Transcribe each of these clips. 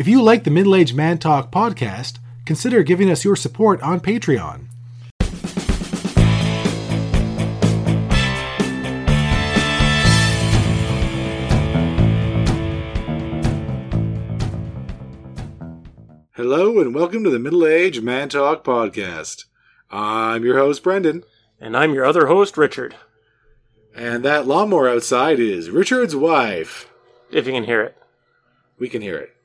If you like the Middle Aged Man Talk podcast, consider giving us your support on Patreon. Hello and welcome to the Middle Aged Man Talk podcast. I'm your host, Brendan, And I'm your other host, Richard, and that lawnmower outside is Richard's wife. if you can hear it. We can hear it.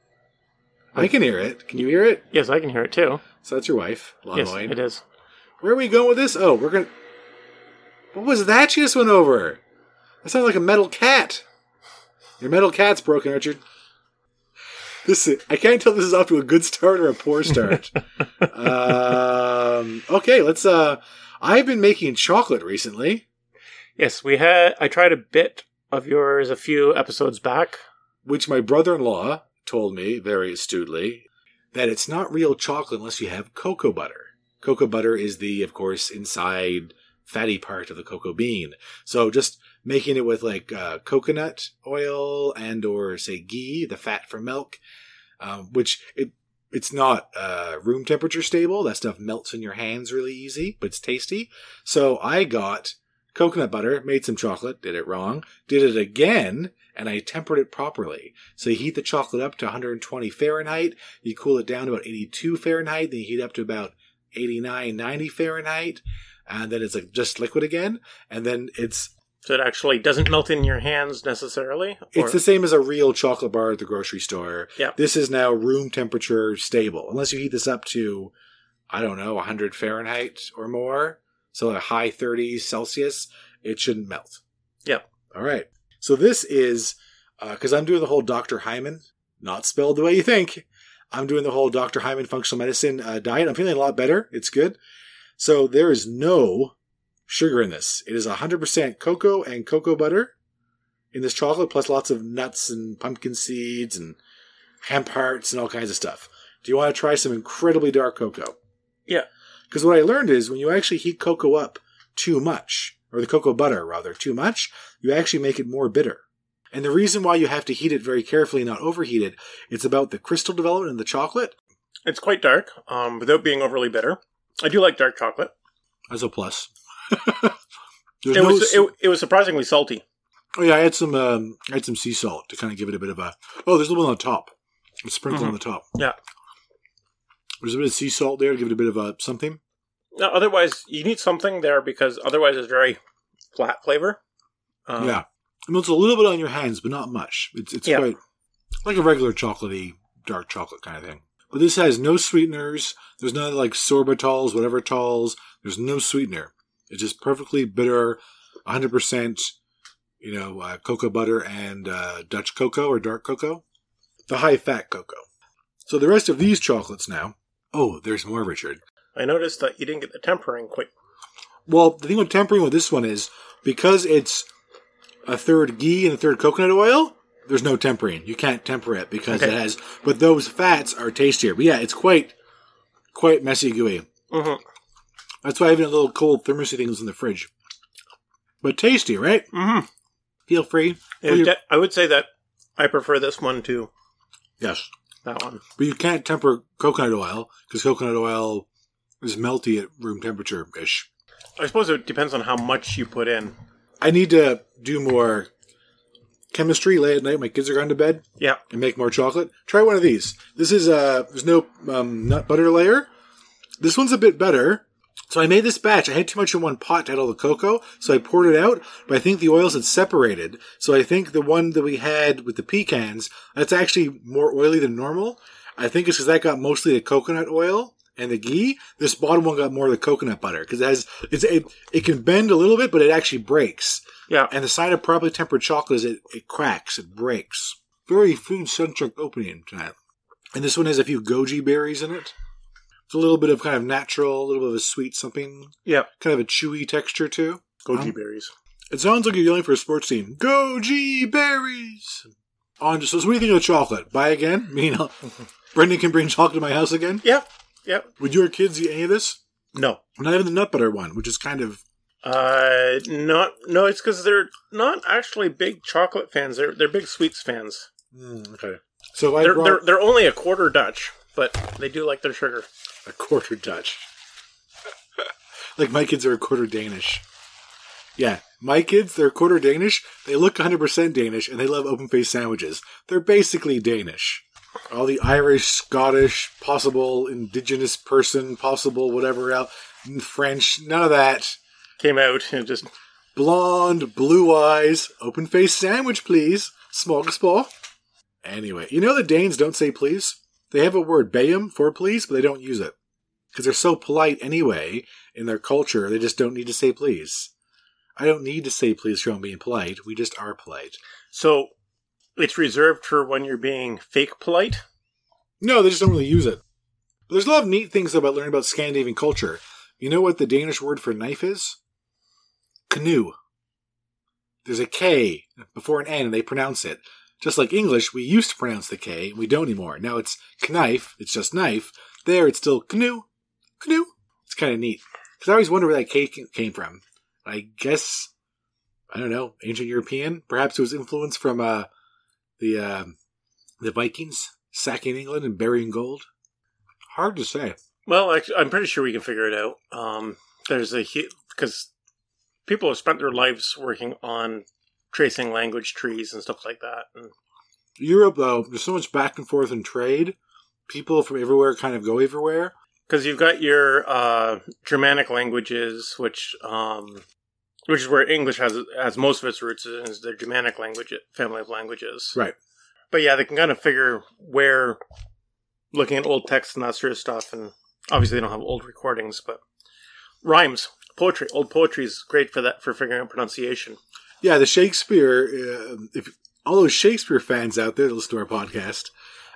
I can hear it. Can you hear it? Yes, I can hear it too. So that's your wife, lawn Yes, it is. Where are we going with this? Oh, we're gonna. What was that you just went over? That sounded like a metal cat. Your metal cat's broken, Richard. This is, I can't tell if this is off to a good start or a poor start. um, okay, let's. Uh, I've been making chocolate recently, Yes, we had. I tried a bit of yours a few episodes back. which my brother-in-law told me very astutely that it's not real chocolate unless you have cocoa butter. Cocoa butter is the, of course, inside fatty part of the cocoa bean. So just making it with like uh, coconut oil and or say ghee, the fat from milk, um, which it it's not uh, room temperature stable. That stuff melts in your hands really easy, but it's tasty. So I got coconut butter, made some chocolate, did it wrong, did it again, and I tempered it properly. So you heat the chocolate up to 120 Fahrenheit, you cool it down to about 82 Fahrenheit, then you heat up to about 89, 90 Fahrenheit, and then it's like just liquid again, and then it's So it actually doesn't melt in your hands necessarily. it's the same as a real chocolate bar at the grocery store. Yeah. This is now room temperature stable, unless you heat this up to, I don't know, 100 Fahrenheit or more. So a high 30s Celsius, it shouldn't melt. Yep. All right. So this is because I'm doing the whole Dr. Hyman, not spelled the way you think. I'm doing the whole Dr. Hyman functional medicine uh, diet. I'm feeling a lot better. It's good. So there is no sugar in this. It is 100% cocoa and cocoa butter in this chocolate, plus lots of nuts and pumpkin seeds and hemp hearts and all kinds of stuff. Do you want to try some incredibly dark cocoa? Yeah. Because what I learned is when you actually heat cocoa up too much, or the cocoa butter rather, too much, you actually make it more bitter. And the reason why you have to heat it very carefully, not overheat it, it's about the crystal development in the chocolate It's quite dark, um, without being overly bitter. I do like dark chocolate. as a plus. It no was s- it, it was surprisingly salty. oh yeah, I had some um, I had some sea salt to kind of give it a bit of a. Oh, there's a little on the top. A sprinkle on the top. Yeah. There's a bit of sea salt there to give it a bit of a something. No, otherwise, you need something there because otherwise it's very flat flavor. Um, yeah, it melts a little bit on your hands, but not much. It's it's Yeah. quite like a regular chocolatey dark chocolate kind of thing. But this has no sweeteners. There's none like sorbitols, whatever tols. There's no sweetener. It's just perfectly bitter, 100%, you know, uh, cocoa butter and uh, Dutch cocoa or dark cocoa. The high fat cocoa. So the rest of these chocolates now. Oh, there's more, Richard. I noticed that you didn't get the tempering quite. Well, the thing with tempering with this one is because it's a third ghee and a third coconut oil, there's no tempering. You can't temper it because Okay. it has. But those fats are tastier. But yeah, it's quite, quite messy gooey. Mm-hmm. That's why I have a little cold thermosy things in the fridge. But tasty, right? Mm-hmm. Feel free. Feel- de- I would say that I prefer this one to yes, that one. but you can't temper coconut oil because coconut oil is melty at room temperature ish. I suppose it depends on how much you put in. I need to do more chemistry late at night. My kids are gone to bed. Yeah. and make more chocolate. Try one of these. This is uh there's no um, nut butter layer. This one's a bit better. So I made this batch. I had too much in one pot to add all the cocoa, so I poured it out. But I think the oils had separated. So I think the one that we had with the pecans, that's actually more oily than normal. I think it's because that got mostly the coconut oil and the ghee. This bottom one got more of the coconut butter because it has it's it, it can bend a little bit, but it actually breaks. Yeah. And the sign of properly tempered chocolate is it, it cracks, it breaks. Very food centric opening tonight. And this one has a few goji berries in it. It's a little bit of kind of natural, a little bit of a sweet something, Yeah. kind of a chewy texture too. Goji Um, berries. It sounds like you're yelling for a sports team. Goji berries! On so, so what do you think of the chocolate? Buy again? Uh, Brendan can bring chocolate to my house again? Yeah. Yeah. Would your kids eat any of this? No. Not even the nut butter one, which is kind of Uh, not no. It's because they're not actually big chocolate fans. They're they're big sweets fans. mm, okay. So I They're, brought they're they're only a quarter Dutch, but they do like their sugar. a quarter Dutch. like my kids are a quarter Danish. Yeah, my kids, they're a quarter Danish. They look 100% Danish and they love open faced sandwiches. They're basically Danish. All the Irish, Scottish, possible indigenous person, possible whatever else, French, none of that. Came out and just Blonde, blue eyes, open face sandwich, please. Smorgasbord. Anyway, you know the Danes don't say please? They have a word, bayum, for please, but they don't use it. Because they're so polite anyway in their culture, they just don't need to say please. I don't need to say please for I'm being polite. We just are polite. so it's reserved for when you're being fake polite. No, they just don't really use it. But there's a lot of neat things about learning about Scandinavian culture. You know what the Danish word for knife is? Canoe. There's a K before an N and they pronounce it. Just like English, we used to pronounce the K, and we don't anymore. Now it's knife, it's just knife. There, it's still canoe. Canoe. It's kind of neat. Because I always wonder where that K came from. I guess, I don't know, ancient European? Perhaps it was influence from uh, the, uh, the Vikings sacking England and burying gold? Hard to say. Well, actually, I'm pretty sure we can figure it out. Um, there's a because people have spent their lives working on tracing language trees and stuff like that. And Europe, though, there's so much back and forth in trade. People from everywhere kind of go everywhere. because you've got your uh, Germanic languages, which um, which is where English has has most of its roots is the Germanic language family of languages. Right. But yeah, they can kind of figure where looking at old texts and that sort of stuff, and obviously they don't have old recordings, but rhymes, poetry, old poetry is great for that for figuring out pronunciation. Yeah, the Shakespeare, uh, if all those Shakespeare fans out there that listen to our podcast,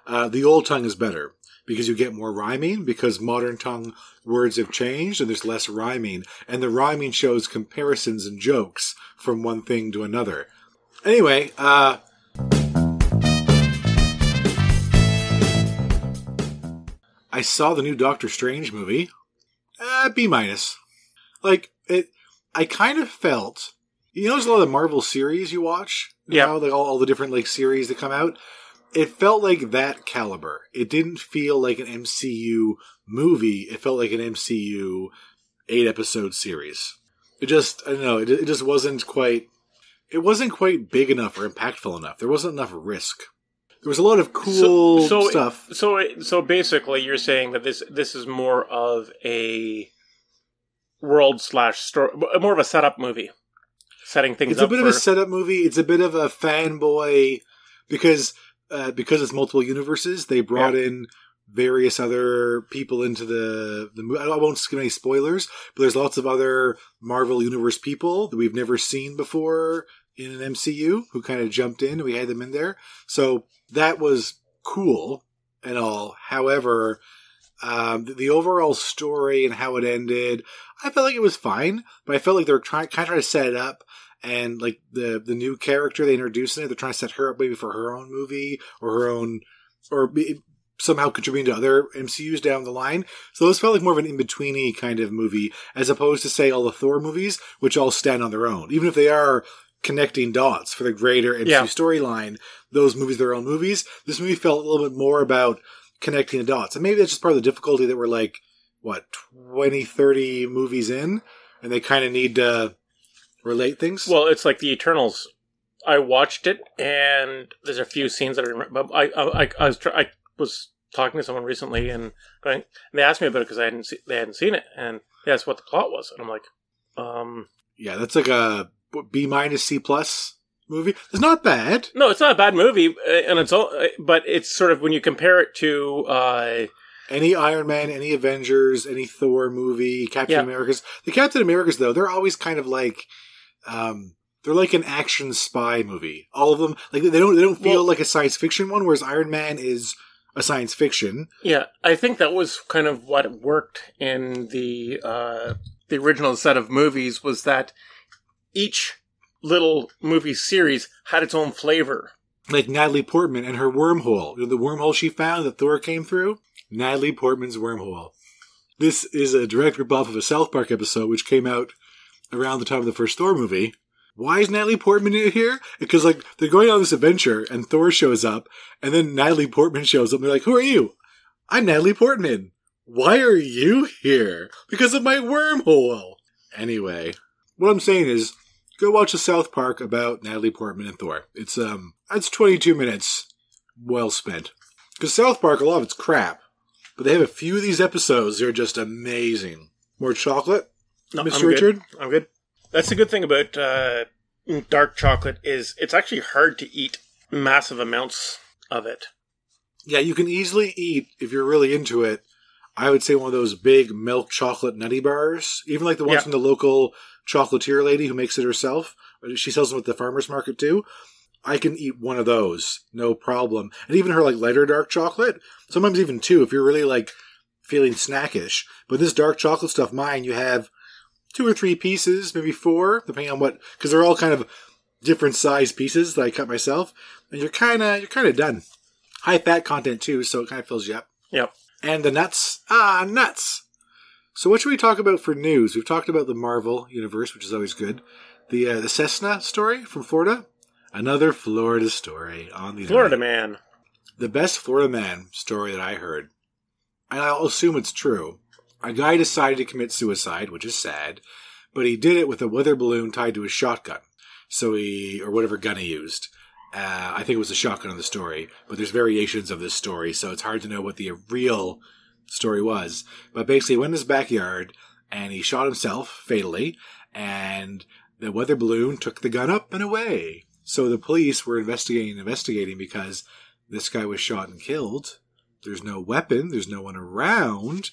uh, the old tongue is better because you get more rhyming because modern tongue words have changed and there's less rhyming and the rhyming shows comparisons and jokes from one thing to another. Anyway, uh, I saw the new Doctor Strange movie. Uh, B minus. Like it, I kind of felt. You know, there's a lot of Marvel series you watch. Yeah. Now, like all, all the different like series that come out. It felt like that caliber. It didn't feel like an MCU movie. It felt like an MCU eight episode series. It just, I don't know. It, it just wasn't quite. It wasn't quite big enough or impactful enough. There wasn't enough risk. There was a lot of cool so, stuff. So, it- so basically, you're saying that this this is more of a world slash story, more of a setup movie, setting things up. it's a bit for, of a setup movie. It's a bit of a fanboy because uh, because it's multiple universes. They brought in various other people into the the movie. I won't give any spoilers, but there's lots of other Marvel Universe people that we've never seen before in an MCU who kind of jumped in. and We had them in there, so that was cool and all. However. Um, the, the overall story and how it ended, I felt like it was fine, but I felt like they were trying, kind of trying to set it up and like the the new character they introduced in it, they're trying to set her up maybe for her own movie or her own, or be, somehow contributing to other MCU's down the line. So this felt like more of an in betweeny kind of movie, as opposed to say all the Thor movies, which all stand on their own, even if they are connecting dots for the greater MCU Yeah. storyline. Those movies, are their own movies. This movie felt a little bit more about connecting the dots, and maybe that's just part of the difficulty that we're like what 20, 30 movies in, and they kind of need to relate things. well, it's like the Eternals. I watched it, and there's a few scenes that I remember. But I, I, I, I was, try, I was talking to someone recently, and going, and they asked me about it because I hadn't, see, they hadn't seen it, and they asked what the plot was, and I'm like, um, Yeah, that's like a B minus C plus movie. It's not bad. no, it's not a bad movie, uh, and it's all, uh, but it's sort of when you compare it to, uh, Any Iron Man, any Avengers, any Thor movie, Captain Yeah. America's. The Captain Americas though, they're always kind of like, um, they're like an action spy movie. All of them, like they don't they don't feel Well- like a science fiction one, whereas Iron Man is a science fiction. Yeah, I think that was kind of what worked in the uh, the original set of movies was that each little movie series had its own flavor. Like Natalie Portman and her wormhole. You know, the wormhole she found that Thor came through? Natalie Portman's wormhole. This is a direct ripoff of a South Park episode which came out around the time of the first Thor movie, why is Natalie Portman here? Because like they're going on this adventure and Thor shows up and then Natalie Portman shows up and they're like, who are you? I'm Natalie Portman. Why are you here? Because of my wormhole. Anyway, what I'm saying is go watch the South Park about Natalie Portman and Thor. It's um it's 22 minutes well spent. Because South Park, a lot of it's crap. But they have a few of these episodes that are just amazing. More chocolate? No, Mr. I'm good. Richard? I'm good. That's the good thing about uh, dark chocolate is it's actually hard to eat massive amounts of it. Yeah, you can easily eat, if you're really into it, I would say one of those big milk chocolate nutty bars. Even like the ones Yeah. from the local chocolatier lady who makes it herself. She sells them at the farmer's market too. I can eat one of those, no problem. And even her like lighter dark chocolate, sometimes even two if you're really like feeling snackish. But this dark chocolate stuff, mine, you have two or three pieces, maybe four, depending on what, because they're all kind of different size pieces that I cut myself, and you're kind of you're kind of done. High fat content too, so it kind of fills you up. Yep. And the nuts, ah, nuts. So what should we talk about for news? We've talked about the Marvel universe, which is always good. The uh, the Cessna story from Florida, another Florida story on the Florida internet. man. The best Florida man story that I heard, and I'll assume it's true. A guy decided to commit suicide, which is sad, but he did it with a weather balloon tied to his shotgun. So he, or whatever gun he used. Uh, I think it was a shotgun in the story, but there's variations of this story, so it's hard to know what the real story was. But basically, he went in his backyard and he shot himself fatally, and the weather balloon took the gun up and away. So the police were investigating and investigating because this guy was shot and killed. There's no weapon. There's no one around.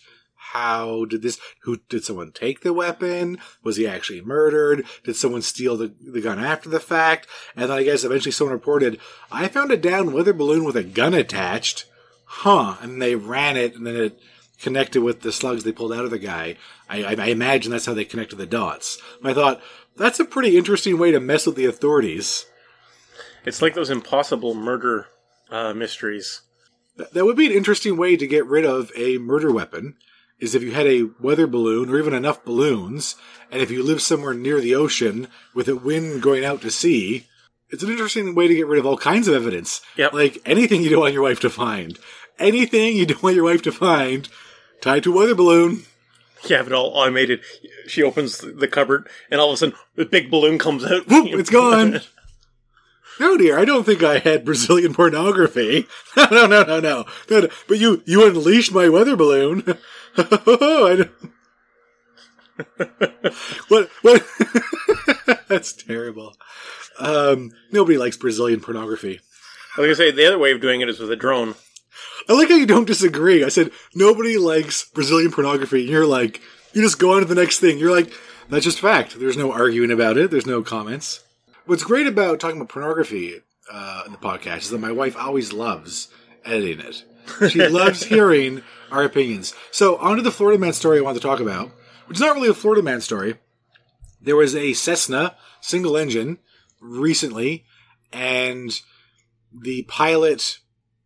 How did this? Who did someone take the weapon? Was he actually murdered? Did someone steal the, the gun after the fact? And then I guess eventually someone reported, I found a down weather balloon with a gun attached. Huh. And they ran it and then it connected with the slugs they pulled out of the guy. I, I, I imagine that's how they connected the dots. And I thought, that's a pretty interesting way to mess with the authorities. It's like those impossible murder uh, mysteries. That would be an interesting way to get rid of a murder weapon. Is if you had a weather balloon or even enough balloons, and if you live somewhere near the ocean with a wind going out to sea, it's an interesting way to get rid of all kinds of evidence. Yep. Like anything you don't want your wife to find. Anything you don't want your wife to find, tied to a weather balloon. You have it all automated. She opens the cupboard, and all of a sudden, the big balloon comes out. Whoop, it's gone. No, dear, I don't think I had Brazilian pornography. No, no, no, no, no. no, no. But you, you unleashed my weather balloon. What, what? That's terrible. Um, nobody likes Brazilian pornography. I was gonna say the other way of doing it is with a drone. I like how you don't disagree. I said nobody likes Brazilian pornography. And you're like, you just go on to the next thing. You're like, that's just fact. There's no arguing about it. There's no comments. What's great about talking about pornography uh, in the podcast is that my wife always loves editing it. She loves hearing our opinions. So on to the Florida Man story I want to talk about, which is not really a Florida Man story. There was a Cessna single engine recently, and the pilot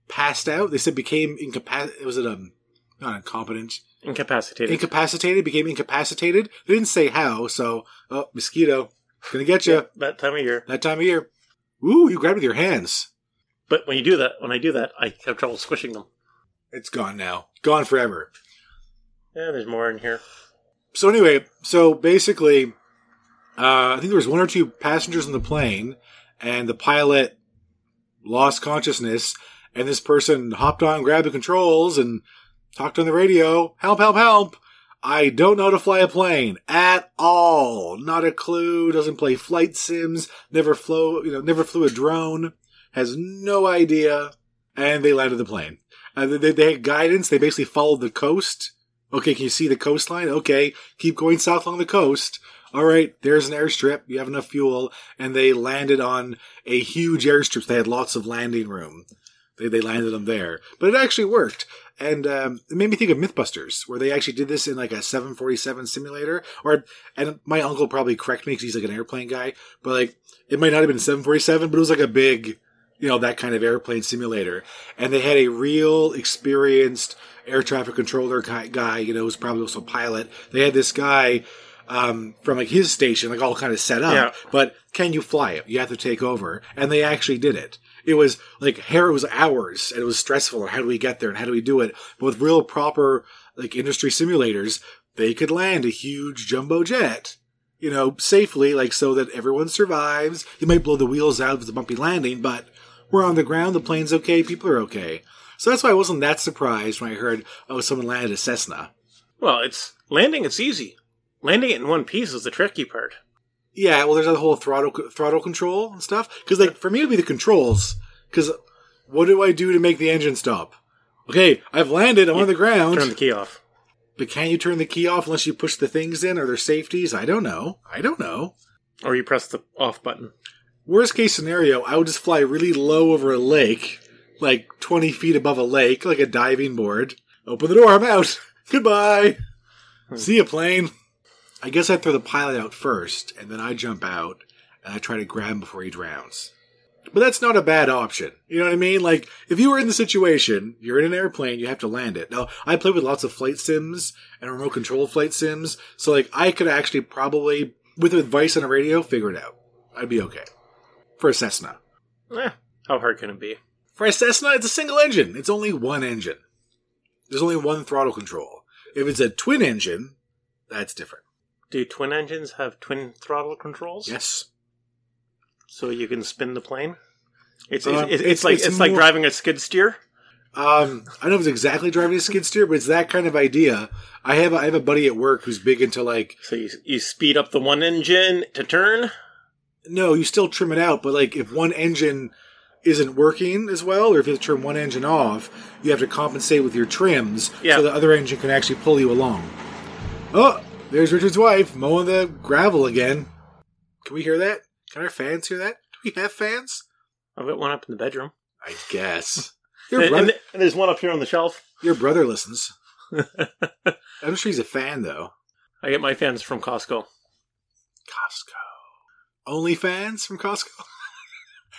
passed out. They said became incapacitated. Was it um not incompetent? Incapacitated. Incapacitated. Became incapacitated. They didn't say how. So oh, mosquito gonna get you that time of year. that time of year. Ooh, you grabbed with your hands. But when you do that, when I do that, I have trouble squishing them. It's gone now. Gone forever. Yeah, there's more in here. So anyway, so basically, uh, I think there was one or two passengers on the plane, and the pilot lost consciousness, and this person hopped on, grabbed the controls, and talked on the radio. Help! Help! Help! I don't know how to fly a plane at all. Not a clue. Doesn't play flight sims. Never flew. You know, never flew a drone. Has no idea. And they landed the plane. Uh, they, they had guidance. They basically followed the coast. Okay, can you see the coastline? Okay, keep going south along the coast. All right, there's an airstrip. You have enough fuel, and they landed on a huge airstrip. They had lots of landing room. They, they landed them there, but it actually worked, and um, it made me think of MythBusters, where they actually did this in like a 747 simulator. Or, and my uncle probably correct me because he's like an airplane guy, but like it might not have been 747, but it was like a big, you know, that kind of airplane simulator, and they had a real experienced air traffic controller guy, guy you know, who's probably also a pilot. They had this guy um, from like his station, like all kind of set up. Yeah. But can you fly it? You have to take over, and they actually did it. It was like hair it was hours, and it was stressful. And how do we get there? And how do we do it? But with real proper like industry simulators, they could land a huge jumbo jet. You know, safely, like so that everyone survives. You might blow the wheels out with a bumpy landing, but we're on the ground. The plane's okay. People are okay. So that's why I wasn't that surprised when I heard, oh, someone landed a Cessna. Well, it's landing. It's easy. Landing it in one piece is the tricky part. Yeah, well, there's that whole throttle throttle control and stuff. Because like for me, it'd be the controls. Because what do I do to make the engine stop? Okay, I've landed. I'm on the ground. Turn the key off. But can you turn the key off unless you push the things in? Are there safeties? I don't know. I don't know. Or you press the off button. Worst case scenario, I would just fly really low over a lake, like 20 feet above a lake, like a diving board. Open the door, I'm out. Goodbye. Hmm. See you, plane. I guess I'd throw the pilot out first, and then I jump out, and I try to grab him before he drowns. But that's not a bad option. You know what I mean? Like, if you were in the situation, you're in an airplane, you have to land it. Now, I play with lots of flight sims and remote control flight sims, so like, I could actually probably, with advice on a radio, figure it out. I'd be okay. For a Cessna. Eh, how hard can it be? For a Cessna, it's a single engine. It's only one engine. There's only one throttle control. If it's a twin engine, that's different. Do twin engines have twin throttle controls? Yes. So you can spin the plane. It's Um, it's, it's, it's- like it's it's, like more- driving a skid steer. Um, I don't know if it's exactly driving a skid steer, but it's that kind of idea. I have a, I have a buddy at work who's big into like So you you speed up the one engine to turn. no, you still trim it out, but like if one engine isn't working as well, or if you have to turn one engine off, you have to compensate with your trims Yeah. so the other engine can actually pull you along. Oh, there's Richard's wife mowing the gravel again. Can we hear that? Can our fans hear that? Do we have fans? I've got one up in the bedroom. I guess. Your And, brother, and, and there's one up here on the shelf. your brother listens. I'm sure he's a fan though. I get my fans from Costco. Costco. Only fans from Costco?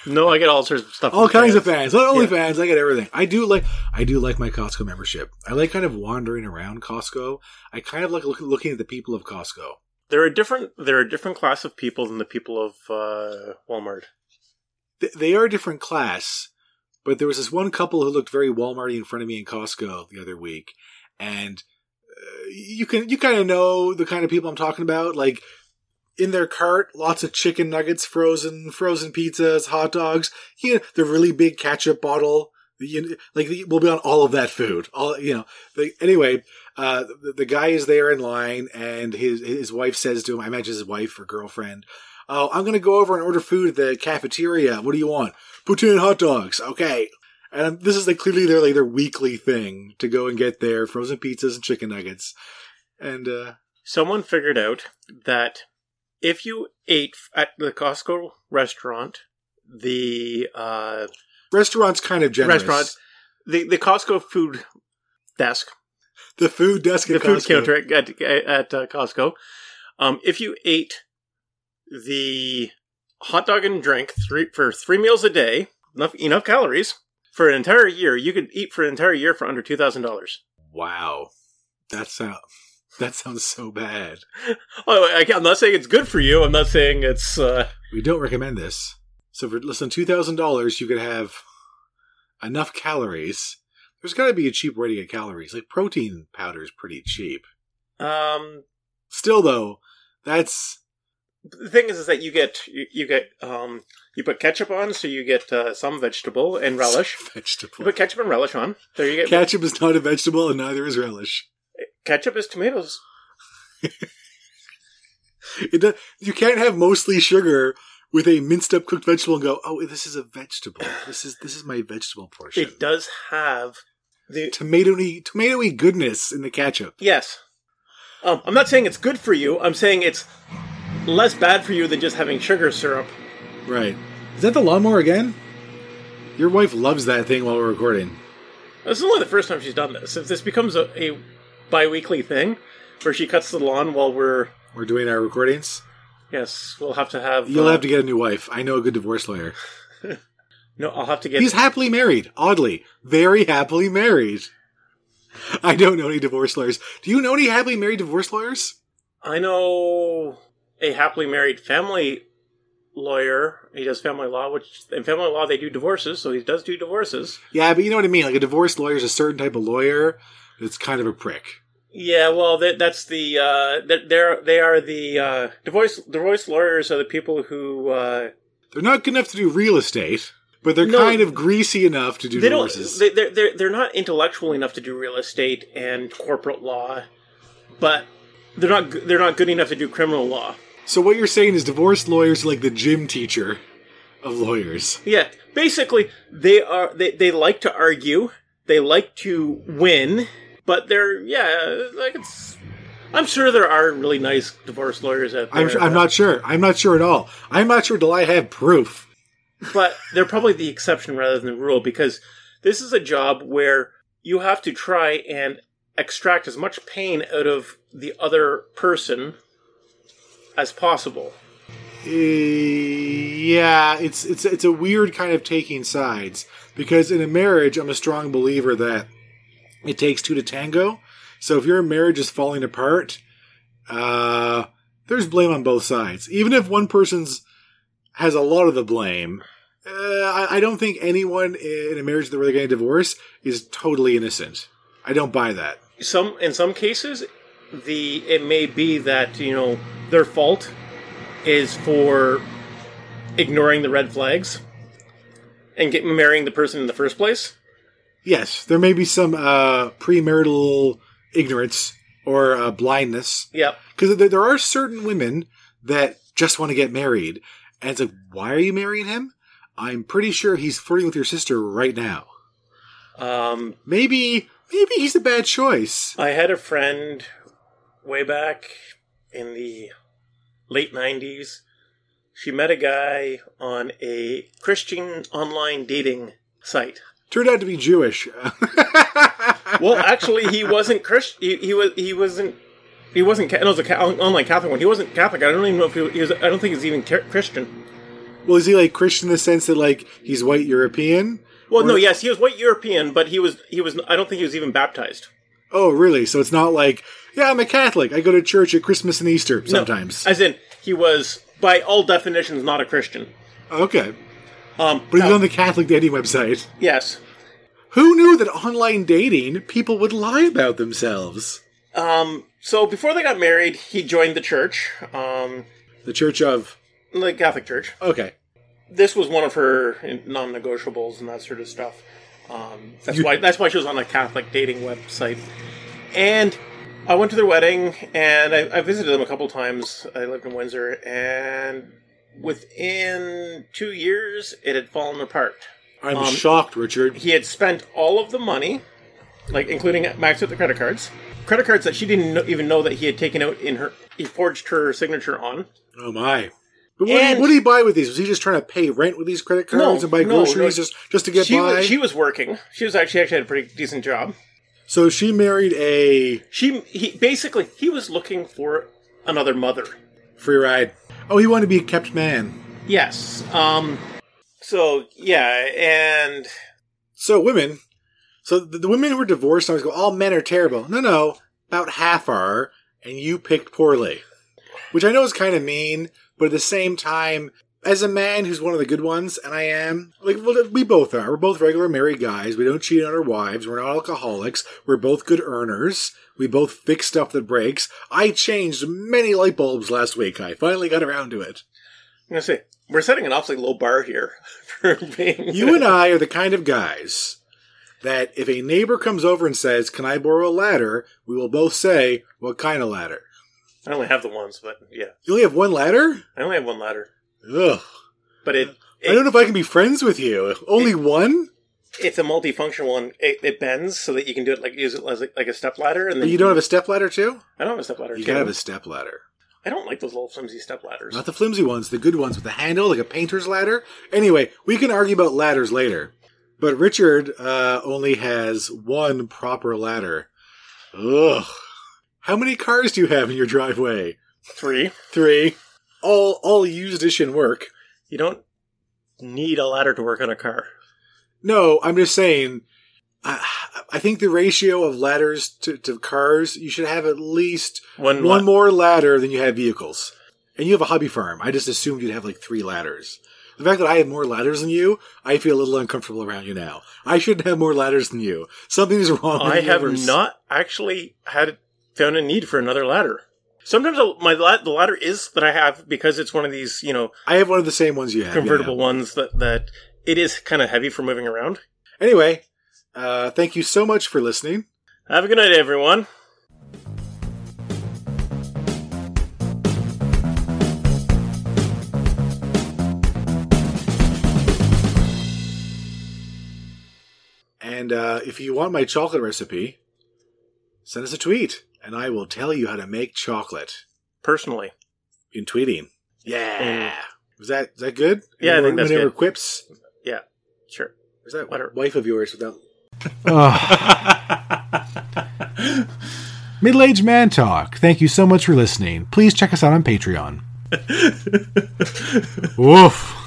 No, I get all sorts of stuff. All kinds of fans. fans. Not only Yeah. fans, I get everything. I do like I do like my Costco membership. I like kind of wandering around Costco. I kind of like look, looking at the people of Costco. There are different. There are a different class of people than the people of uh, Walmart. Th- They are a different class, but there was this one couple who looked very Walmarty in front of me in Costco the other week, and uh, you can you kind of know the kind of people I'm talking about. Like in their cart, lots of chicken nuggets, frozen frozen pizzas, hot dogs. You know, the really big ketchup bottle. You, like we'll be on all of that food. All you know. Anyway, uh, the, the guy is there in line, and his his wife says to him, I imagine his wife or girlfriend, "Oh, I'm going to go over and order food at the cafeteria. What do you want? Poutine and hot dogs. Okay." And this is like clearly their like their weekly thing to go and get their frozen pizzas and chicken nuggets. And uh, Someone figured out that if you ate at the Costco restaurant, the uh, restaurants kind of generous. restaurant, the the Costco food desk, the food desk, the at food Costco. counter at at, at uh, Costco, um, if you ate the hot dog and drink three for three meals a day, enough enough calories for an entire year, you could eat for an entire year for under two thousand dollars. Wow, that sound that sounds so bad. Oh, I, I'm not saying it's good for you. I'm not saying it's. Uh, We don't recommend this. So for less than two thousand dollars, you could have enough calories. There's got to be a cheap way to get calories. Like protein powder is pretty cheap. um, Still, though, that's the thing is, is that you get you, you get um you put ketchup on, so you get uh, some vegetable and relish. You vegetable. put ketchup and relish on. There you get Ketchup is not a vegetable, and neither is relish. Ketchup is tomatoes. It does, you can't have mostly sugar with a minced up cooked vegetable and go, "Oh, this is a vegetable. This is this is my vegetable portion." It does have the tomatoey tomatoey goodness in the ketchup. yes. Um, I'm not saying it's good for you. I'm saying it's less bad for you than just having sugar syrup. Right. Is that the lawnmower again? Your wife loves that thing while we're recording. This is only the first time she's done this. If this becomes a, a bi-weekly thing where she cuts the lawn while we're We're doing our recordings. yes, we'll have to have. You'll uh, have to get a new wife. I know a good divorce lawyer. No, I'll have to get. He's happily married. Oddly, very happily married. I don't know any divorce lawyers. Do you know any happily married divorce lawyers? I know a happily married family lawyer. He does family law, which in family law they do divorces, so he does do divorces. Yeah, but you know what I mean. Like a divorce lawyer is a certain type of lawyer that's kind of a prick. Yeah, well, that, that's the uh, that they're they are the uh, divorce divorce lawyers are the people who uh, They're not good enough to do real estate, but they're No. kind of greasy enough to do they don't divorces. they, they're they're they're not intellectual enough to do real estate and corporate law, but they're not they're not good enough to do criminal law. so what you're saying is divorce lawyers are like the gym teacher of lawyers. Yeah, basically they are they, they like to argue, they like to win, but they're yeah, like it's I'm sure there are really nice divorce lawyers out there. I'm, I'm not sure. I'm not sure at all. I'm not sure till I have proof. but they're probably the exception rather than the rule because this is a job where you have to try and extract as much pain out of the other person as possible. Uh, yeah, it's it's it's a weird kind of taking sides because in a marriage, I'm a strong believer that it takes two to tango. So if your marriage is falling apart, uh, there's blame on both sides. Even if one person's has a lot of the blame, uh, I, I don't think anyone in a marriage that they're getting a divorce is totally innocent. I don't buy that. Some in some cases, the it may be that you know their fault is for ignoring the red flags and get marrying the person in the first place. Yes, there may be some uh, premarital ignorance or uh, blindness Yep. because there, there are certain women that just want to get married, and it's like, why are you marrying him? I'm pretty sure he's flirting with your sister right now. Um, Maybe, maybe he's a bad choice. I had a friend way back in the late 90s. She met a guy on a Christian online dating site. Turned out to be Jewish. Well, actually, he wasn't Christian. He, he was. He wasn't. He wasn't. No, it was a Ca- online Catholic one. He wasn't Catholic. I don't even know if he was. He was I don't think he's even ca- Christian. well, is he like Christian in the sense that like he's white European? Well, no. Yes, he was white European, but he was. He was. I don't think he was even baptized. Oh, really? So it's not like, yeah, I'm a Catholic. I go to church at Christmas and Easter No, sometimes. as in, he was by all definitions not a Christian. okay, Um, but he's now- on the Catholic dating website. yes. Who knew that online dating people would lie about themselves? Um, so before they got married, he joined the church, um, The Church of the Catholic Church. okay. This was one of her non-negotiables and that sort of stuff. Um, that's You- why that's why she was on a Catholic dating website. And I went to their wedding, and I, I visited them a couple times. I lived in Windsor, and within two years, it had fallen apart. I'm Um, shocked, Richard. He had spent all of the money, like including maxed out the credit cards, credit cards that she didn't know, even know that he had taken out in her. He forged her signature on. Oh my! But what, did And- he, what did he buy with these? Was he just trying to pay rent with these credit cards No, and buy no, groceries no. just just to get She by? was, she was working. She was actually actually had a pretty decent job. so she married a She he basically he was looking for another mother. free ride. Oh, he wanted to be a kept man. Yes. Um. So yeah, and So women, so the, the women who are divorced always go, "All men are terrible." No, no, about half are, and you picked poorly. Which I know is kind of mean, but at the same time, as a man who's one of the good ones, and I am, like we both are. We're both regular married guys. We don't cheat on our wives. We're not alcoholics. We're both good earners. We both fix stuff that breaks. I changed many light bulbs last week. I finally got around to it. I'm gonna say we're setting an awfully low bar here for being You and I are the kind of guys that if a neighbor comes over and says, Can I borrow a ladder? we will both say, What kind of ladder? I only have the ones, but yeah, You only have one ladder? I only have one ladder. Ugh. But it, I don't know if I can be friends with you. Only one? it's a multifunctional one. It, it bends so that you can do it like use it as a, like a step ladder, and then But you don't have a step ladder too? I don't have a step ladder. You gotta have a step ladder. I don't like those little flimsy step ladders. Not the flimsy ones, the good ones with the handle, like a painter's ladder. Anyway, we can argue about ladders later. But Richard uh, only has one proper ladder. Ugh. How many cars do you have in your driveway? Three. Three. All all used in work. You don't need a ladder to work on a car. No, I'm just saying I, I think the ratio of ladders to, to cars, you should have at least One, one la- more ladder than you have vehicles. And you have a hobby farm. I just assumed you'd have like three ladders. The fact that I have more ladders than you, I feel a little uncomfortable around you now. I shouldn't have more ladders than you. Something's wrong. I have universe. not actually had found a need for another ladder. Sometimes I'll- my the ladder is that I have because it's one of these you know I have one of the same ones you have. convertible yeah. ones that that it is kind of heavy for moving around. Anyway, uh, thank you so much for listening. Have a good night, everyone. And uh, if you want my chocolate recipe, send us a tweet, and I will tell you how to make chocolate Personally, in tweeting. Yeah. Was that is that good? Mm. Yeah, I think that's any more good. quips? yeah, sure. Is that Whatever. wife of yours without? Middle Aged Man Talk. Thank you so much for listening. Please check us out on Patreon. Woof.